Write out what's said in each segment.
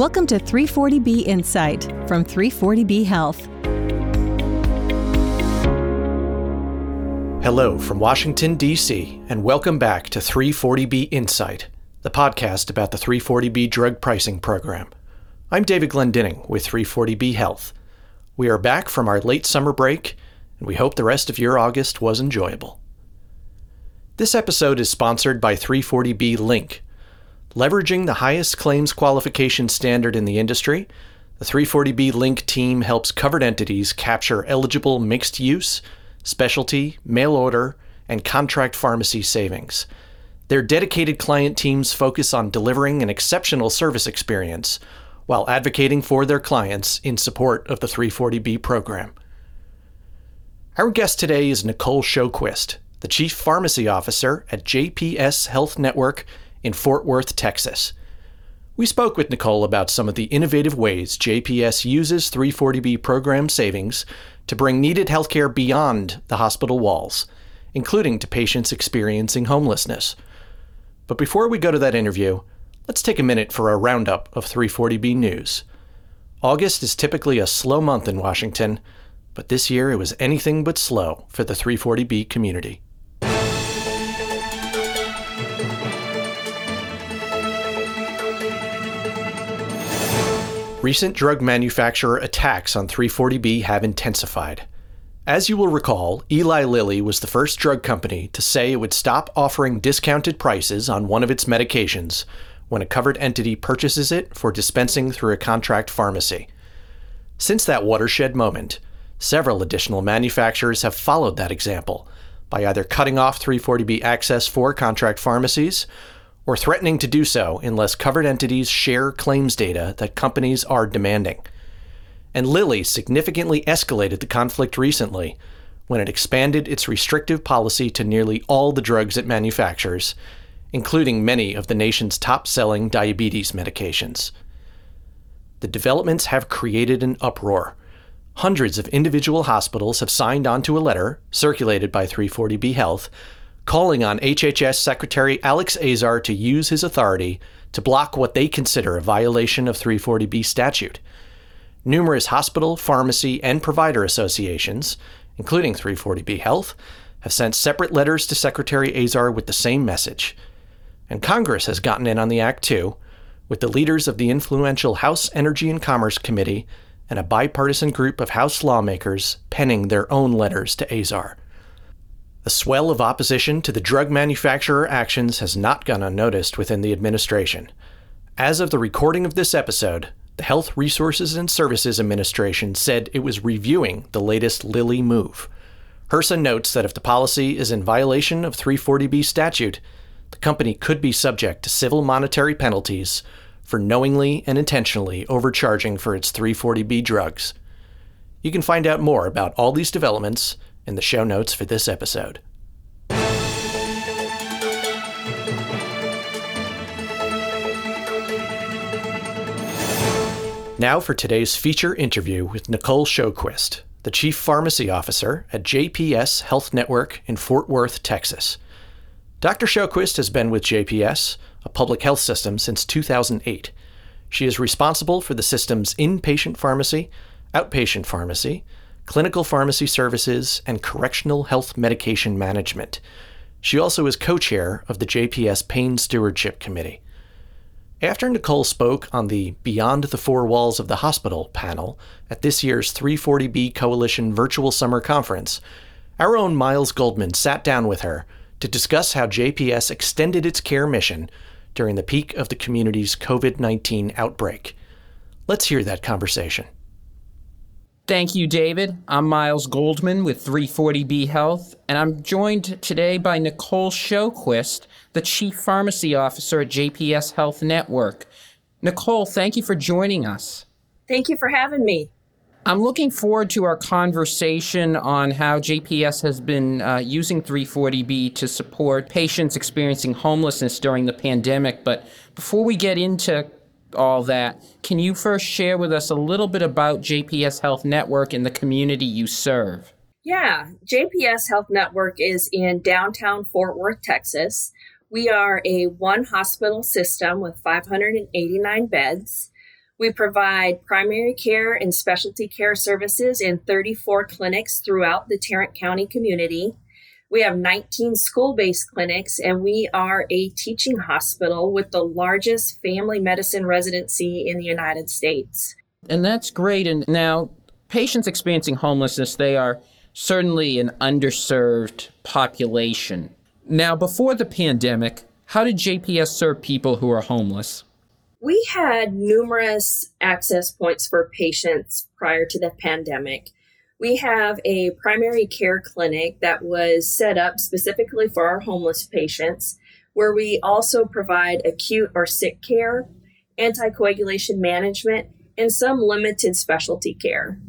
Welcome to 340B Insight from 340B Health. Hello from Washington, D.C., and welcome back to 340B Insight, the podcast about the 340B drug pricing program. I'm David Glendinning with 340B Health. We are back from our late summer break, and we hope the rest of your August was enjoyable. This episode is sponsored by 340B Link. Leveraging the highest claims qualification standard in the industry, the 340B Link team helps covered entities capture eligible mixed use, specialty, mail order, and contract pharmacy savings. Their dedicated client teams focus on delivering an exceptional service experience while advocating for their clients in support of the 340B program. Our guest today is Nicole Shoquist, the Chief Pharmacy Officer at JPS Health Network in Fort Worth, Texas. We spoke with Nicole about some of the innovative ways JPS uses 340B program savings to bring needed healthcare beyond the hospital walls, including to patients experiencing homelessness. But before we go to that interview, Let's take a minute for a roundup of 340B news. August is typically a slow month in Washington, but this year it was anything but slow for the 340B community. Recent drug manufacturer attacks on 340B have intensified. As you will recall, Eli Lilly was the first drug company to say it would stop offering discounted prices on one of its medications when a covered entity purchases it for dispensing through a contract pharmacy. Since that watershed moment, several additional manufacturers have followed that example by either cutting off 340B access for contract pharmacies or threatening to do so unless covered entities share claims data that companies are demanding. And Lilly significantly escalated the conflict recently when it expanded its restrictive policy to nearly all the drugs it manufactures including many of the nation's top selling diabetes medications. The developments have created an uproar. Hundreds of individual hospitals have signed on to a letter, circulated by 340B Health, calling on HHS Secretary Alex Azar to use his authority to block what they consider a violation of 340B statute. Numerous hospital, pharmacy, and provider associations, including 340B Health, have sent separate letters to Secretary Azar with the same message and Congress has gotten in on the act too, with the leaders of the influential House Energy and Commerce Committee and a bipartisan group of House lawmakers penning their own letters to Azar. The swell of opposition to the drug manufacturer actions has not gone unnoticed within the administration. As of the recording of this episode, the Health Resources and Services Administration said it was reviewing the latest Lilly move. HRSA notes that if the policy is in violation of 340B statute, the company could be subject to civil monetary penalties for knowingly and intentionally overcharging for its 340B drugs. You can find out more about all these developments in the show notes for this episode. Now for today's feature interview with Nicole Shoquist, the Chief Pharmacy Officer at JPS Health Network in Fort Worth, Texas. Dr. Shoquist has been with JPS, a public health system, since 2008. She is responsible for the system's inpatient pharmacy, outpatient pharmacy, clinical pharmacy services, and correctional health medication management. She also is co chair of the JPS Pain Stewardship Committee. After Nicole spoke on the Beyond the Four Walls of the Hospital panel at this year's 340B Coalition Virtual Summer Conference, our own Miles Goldman sat down with her to discuss how JPS extended its care mission during the peak of the community's COVID 19 outbreak. Let's hear that conversation. Thank you, David. I'm Miles Goldman with 340B Health, and I'm joined today by Nicole Shoquist, the Chief Pharmacy Officer at JPS Health Network. Nicole, thank you for joining us. Thank you for having me. I'm looking forward to our conversation on how JPS has been uh, using 340B to support patients experiencing homelessness during the pandemic. But before we get into all that, can you first share with us a little bit about JPS Health Network and the community you serve? Yeah, JPS Health Network is in downtown Fort Worth, Texas. We are a one hospital system with 589 beds. We provide primary care and specialty care services in 34 clinics throughout the Tarrant County community. We have 19 school based clinics, and we are a teaching hospital with the largest family medicine residency in the United States. And that's great. And now, patients experiencing homelessness, they are certainly an underserved population. Now, before the pandemic, how did JPS serve people who are homeless? We had numerous access points for patients prior to the pandemic. We have a primary care clinic that was set up specifically for our homeless patients, where we also provide acute or sick care, anticoagulation management, and some limited specialty care.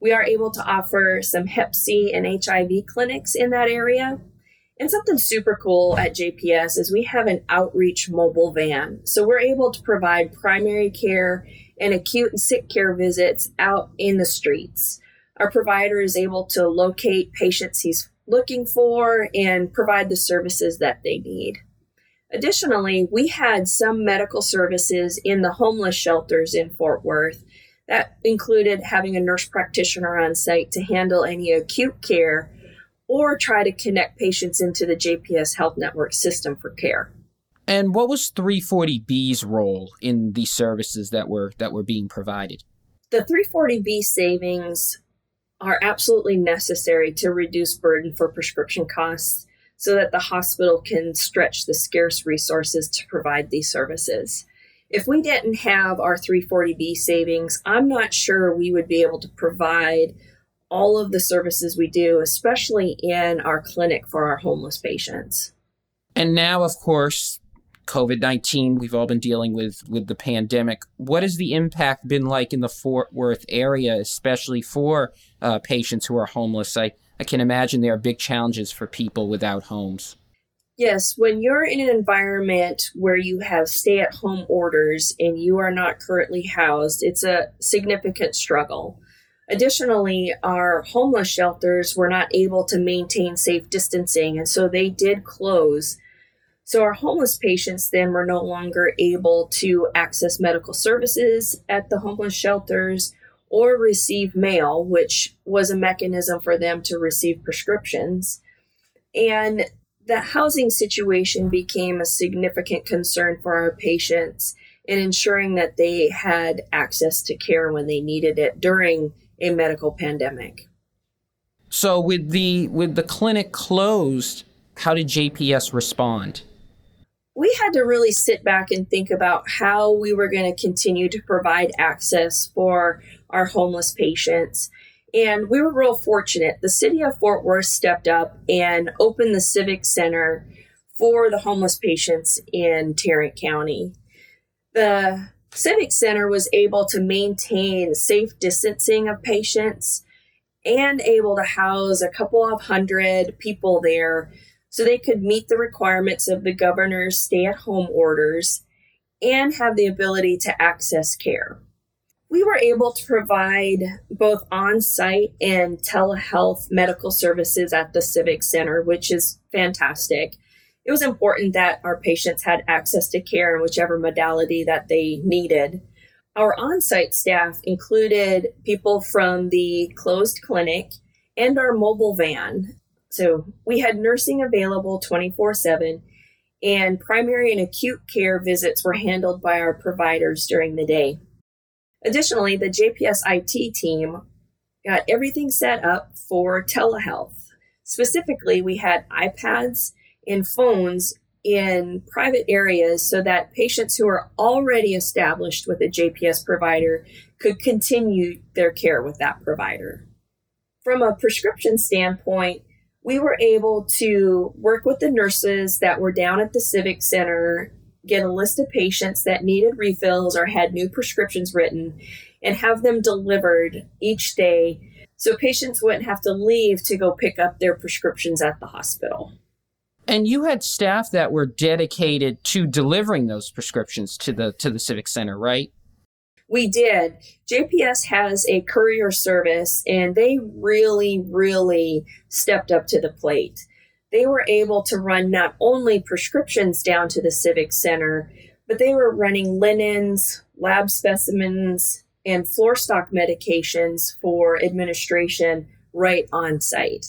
We are able to offer some Hep C and HIV clinics in that area. And something super cool at JPS is we have an outreach mobile van. So we're able to provide primary care and acute and sick care visits out in the streets. Our provider is able to locate patients he's looking for and provide the services that they need. Additionally, we had some medical services in the homeless shelters in Fort Worth that included having a nurse practitioner on site to handle any acute care or try to connect patients into the JPS Health Network system for care. And what was 340B's role in these services that were that were being provided? The 340B savings are absolutely necessary to reduce burden for prescription costs so that the hospital can stretch the scarce resources to provide these services. If we didn't have our 340B savings, I'm not sure we would be able to provide all of the services we do, especially in our clinic for our homeless patients. And now, of course, COVID 19, we've all been dealing with, with the pandemic. What has the impact been like in the Fort Worth area, especially for uh, patients who are homeless? I, I can imagine there are big challenges for people without homes. Yes, when you're in an environment where you have stay at home orders and you are not currently housed, it's a significant struggle. Additionally, our homeless shelters were not able to maintain safe distancing, and so they did close. So, our homeless patients then were no longer able to access medical services at the homeless shelters or receive mail, which was a mechanism for them to receive prescriptions. And the housing situation became a significant concern for our patients in ensuring that they had access to care when they needed it during a medical pandemic. So with the with the clinic closed, how did JPS respond? We had to really sit back and think about how we were going to continue to provide access for our homeless patients. And we were real fortunate. The city of Fort Worth stepped up and opened the Civic Center for the homeless patients in Tarrant County. The Civic Center was able to maintain safe distancing of patients and able to house a couple of hundred people there so they could meet the requirements of the governor's stay at home orders and have the ability to access care. We were able to provide both on site and telehealth medical services at the Civic Center, which is fantastic it was important that our patients had access to care in whichever modality that they needed. Our on site staff included people from the closed clinic and our mobile van. So we had nursing available 24 7, and primary and acute care visits were handled by our providers during the day. Additionally, the JPS IT team got everything set up for telehealth. Specifically, we had iPads and phones in private areas so that patients who are already established with a JPS provider could continue their care with that provider. From a prescription standpoint, we were able to work with the nurses that were down at the Civic Center, get a list of patients that needed refills or had new prescriptions written, and have them delivered each day so patients wouldn't have to leave to go pick up their prescriptions at the hospital. And you had staff that were dedicated to delivering those prescriptions to the to the civic center, right? We did. JPS has a courier service and they really really stepped up to the plate. They were able to run not only prescriptions down to the civic center, but they were running linens, lab specimens, and floor stock medications for administration right on site.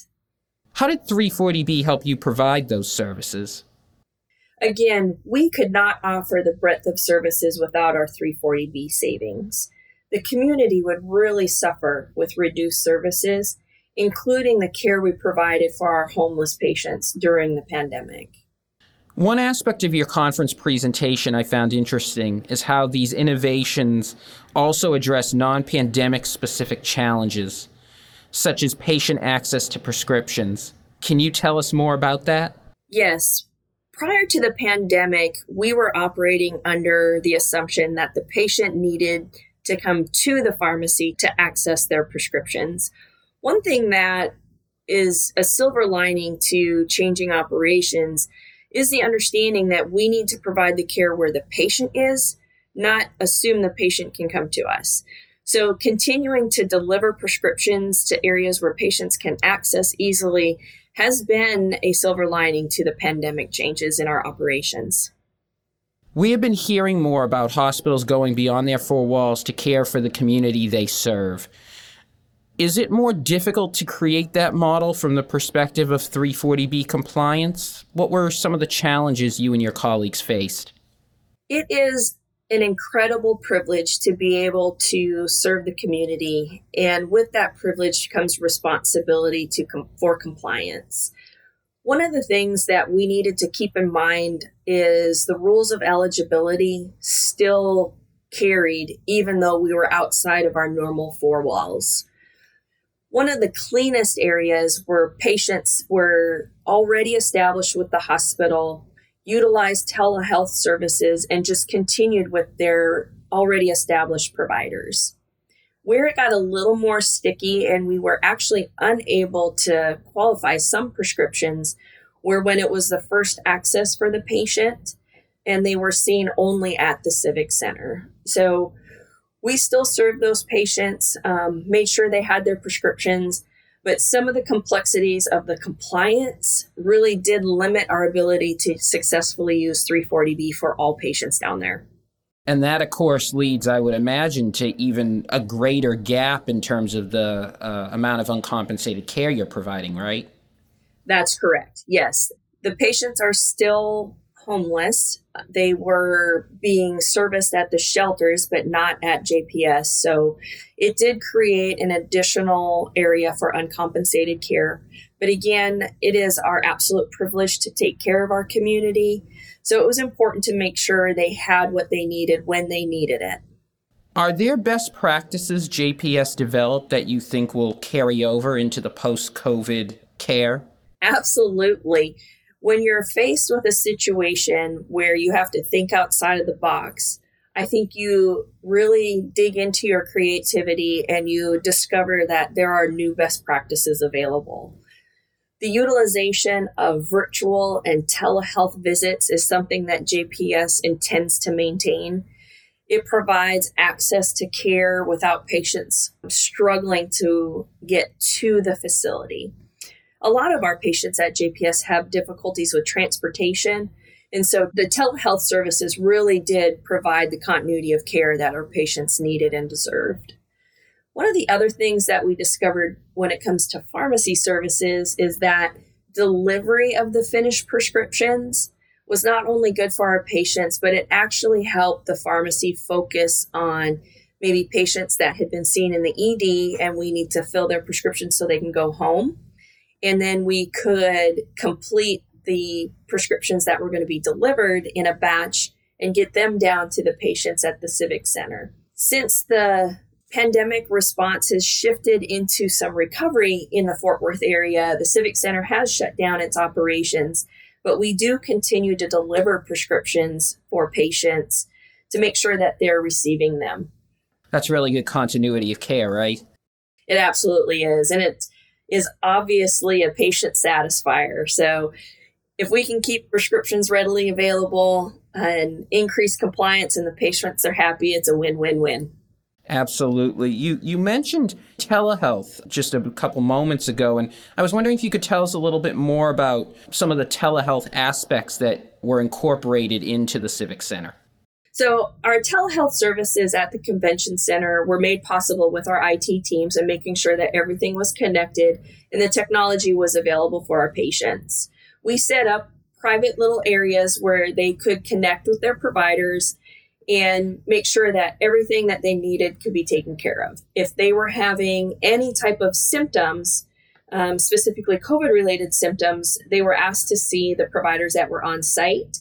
How did 340B help you provide those services? Again, we could not offer the breadth of services without our 340B savings. The community would really suffer with reduced services, including the care we provided for our homeless patients during the pandemic. One aspect of your conference presentation I found interesting is how these innovations also address non pandemic specific challenges, such as patient access to prescriptions. Can you tell us more about that? Yes. Prior to the pandemic, we were operating under the assumption that the patient needed to come to the pharmacy to access their prescriptions. One thing that is a silver lining to changing operations is the understanding that we need to provide the care where the patient is, not assume the patient can come to us. So, continuing to deliver prescriptions to areas where patients can access easily has been a silver lining to the pandemic changes in our operations. We have been hearing more about hospitals going beyond their four walls to care for the community they serve. Is it more difficult to create that model from the perspective of 340B compliance? What were some of the challenges you and your colleagues faced? It is an incredible privilege to be able to serve the community, and with that privilege comes responsibility to com- for compliance. One of the things that we needed to keep in mind is the rules of eligibility still carried even though we were outside of our normal four walls. One of the cleanest areas where patients were already established with the hospital, utilized telehealth services, and just continued with their already established providers. Where it got a little more sticky and we were actually unable to qualify some prescriptions were when it was the first access for the patient and they were seen only at the Civic Center. So we still served those patients, um, made sure they had their prescriptions, but some of the complexities of the compliance really did limit our ability to successfully use 340B for all patients down there. And that, of course, leads, I would imagine, to even a greater gap in terms of the uh, amount of uncompensated care you're providing, right? That's correct. Yes. The patients are still homeless. They were being serviced at the shelters, but not at JPS. So it did create an additional area for uncompensated care. But again, it is our absolute privilege to take care of our community. So it was important to make sure they had what they needed when they needed it. Are there best practices JPS developed that you think will carry over into the post COVID care? Absolutely when you're faced with a situation where you have to think outside of the box, I think you really dig into your creativity and you discover that there are new best practices available. The utilization of virtual and telehealth visits is something that JPS intends to maintain. It provides access to care without patients struggling to get to the facility a lot of our patients at JPS have difficulties with transportation. And so the telehealth services really did provide the continuity of care that our patients needed and deserved. One of the other things that we discovered when it comes to pharmacy services is that delivery of the finished prescriptions was not only good for our patients, but it actually helped the pharmacy focus on maybe patients that had been seen in the ED and we need to fill their prescriptions so they can go home and then we could complete the prescriptions that were going to be delivered in a batch and get them down to the patients at the Civic Center. Since the pandemic response has shifted into some recovery in the Fort Worth area, the Civic Center has shut down its operations, but we do continue to deliver prescriptions for patients to make sure that they're receiving them. That's really good continuity of care, right? It absolutely is. And it's is obviously a patient satisfier. So if we can keep prescriptions readily available and increase compliance and the patients are happy, it's a win-win-win. Absolutely. You you mentioned telehealth just a couple moments ago and I was wondering if you could tell us a little bit more about some of the telehealth aspects that were incorporated into the Civic Center. So, our telehealth services at the convention center were made possible with our IT teams and making sure that everything was connected and the technology was available for our patients. We set up private little areas where they could connect with their providers and make sure that everything that they needed could be taken care of. If they were having any type of symptoms, um, specifically COVID related symptoms, they were asked to see the providers that were on site.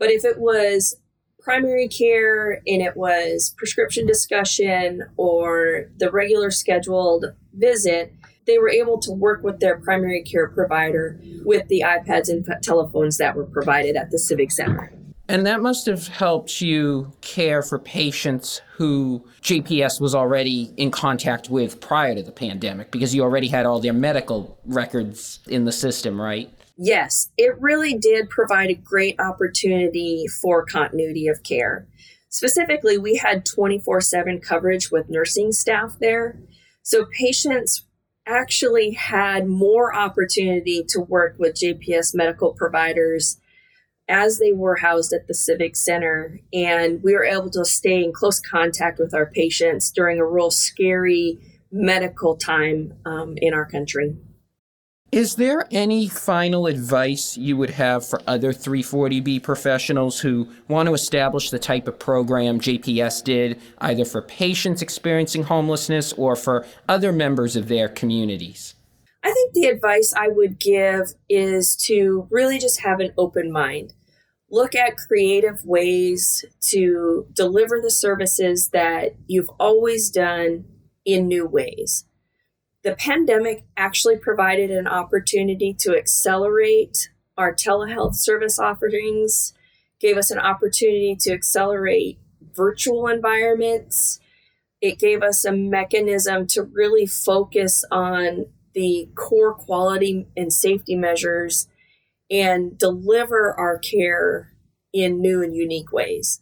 But if it was primary care and it was prescription discussion or the regular scheduled visit, they were able to work with their primary care provider with the iPads and telephones that were provided at the Civic Center. And that must have helped you care for patients who JPS was already in contact with prior to the pandemic because you already had all their medical records in the system, right? Yes, it really did provide a great opportunity for continuity of care. Specifically, we had 24 7 coverage with nursing staff there. So patients actually had more opportunity to work with JPS medical providers as they were housed at the Civic Center. And we were able to stay in close contact with our patients during a real scary medical time um, in our country. Is there any final advice you would have for other 340B professionals who want to establish the type of program JPS did, either for patients experiencing homelessness or for other members of their communities? I think the advice I would give is to really just have an open mind. Look at creative ways to deliver the services that you've always done in new ways the pandemic actually provided an opportunity to accelerate our telehealth service offerings, gave us an opportunity to accelerate virtual environments. It gave us a mechanism to really focus on the core quality and safety measures and deliver our care in new and unique ways.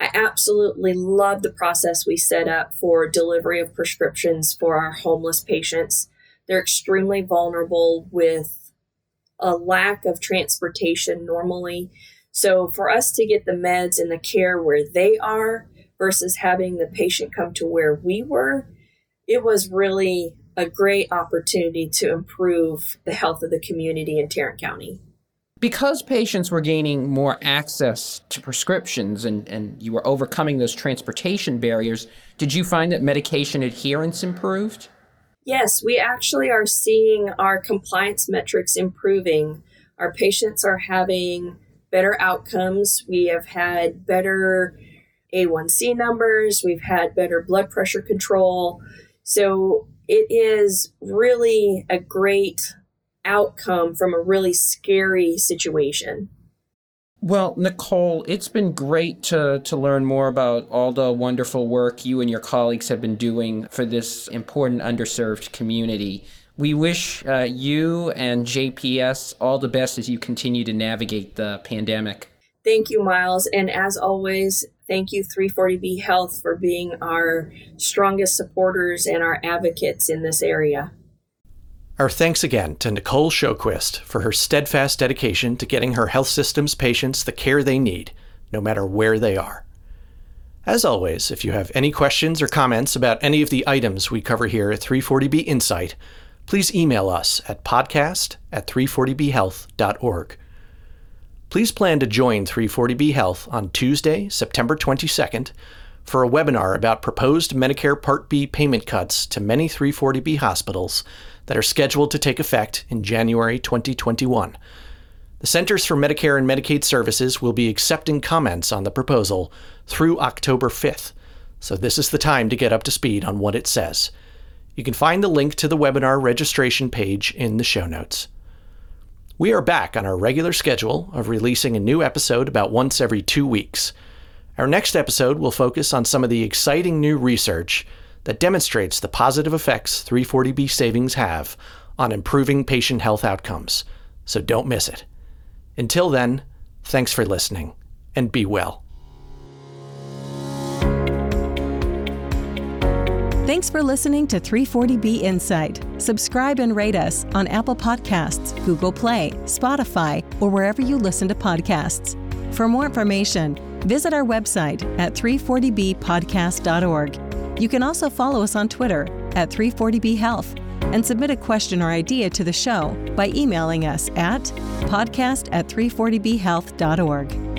I absolutely love the process we set up for delivery of prescriptions for our homeless patients. They're extremely vulnerable with a lack of transportation normally. So, for us to get the meds and the care where they are versus having the patient come to where we were, it was really a great opportunity to improve the health of the community in Tarrant County. Because patients were gaining more access to prescriptions and, and you were overcoming those transportation barriers, did you find that medication adherence improved? Yes, we actually are seeing our compliance metrics improving. Our patients are having better outcomes. We have had better A1C numbers, we've had better blood pressure control. So it is really a great outcome from a really scary situation. Well, Nicole, it's been great to, to learn more about all the wonderful work you and your colleagues have been doing for this important underserved community. We wish uh, you and JPS all the best as you continue to navigate the pandemic. Thank you, Miles. And as always, thank you, 340B Health, for being our strongest supporters and our advocates in this area. Our thanks again to Nicole Shoquist for her steadfast dedication to getting her health system's patients the care they need, no matter where they are. As always, if you have any questions or comments about any of the items we cover here at 340B Insight, please email us at podcast at 340bhealth.org. Please plan to join 340B Health on Tuesday, September 22nd, for a webinar about proposed Medicare Part B payment cuts to many 340B hospitals that are scheduled to take effect in January 2021. The Centers for Medicare and Medicaid Services will be accepting comments on the proposal through October 5th, so this is the time to get up to speed on what it says. You can find the link to the webinar registration page in the show notes. We are back on our regular schedule of releasing a new episode about once every two weeks. Our next episode will focus on some of the exciting new research that demonstrates the positive effects 340B savings have on improving patient health outcomes. So don't miss it. Until then, thanks for listening and be well. Thanks for listening to 340B Insight. Subscribe and rate us on Apple Podcasts, Google Play, Spotify, or wherever you listen to podcasts. For more information, Visit our website at 340bpodcast.org. You can also follow us on Twitter at 340bhealth and submit a question or idea to the show by emailing us at podcast at 340bhealth.org.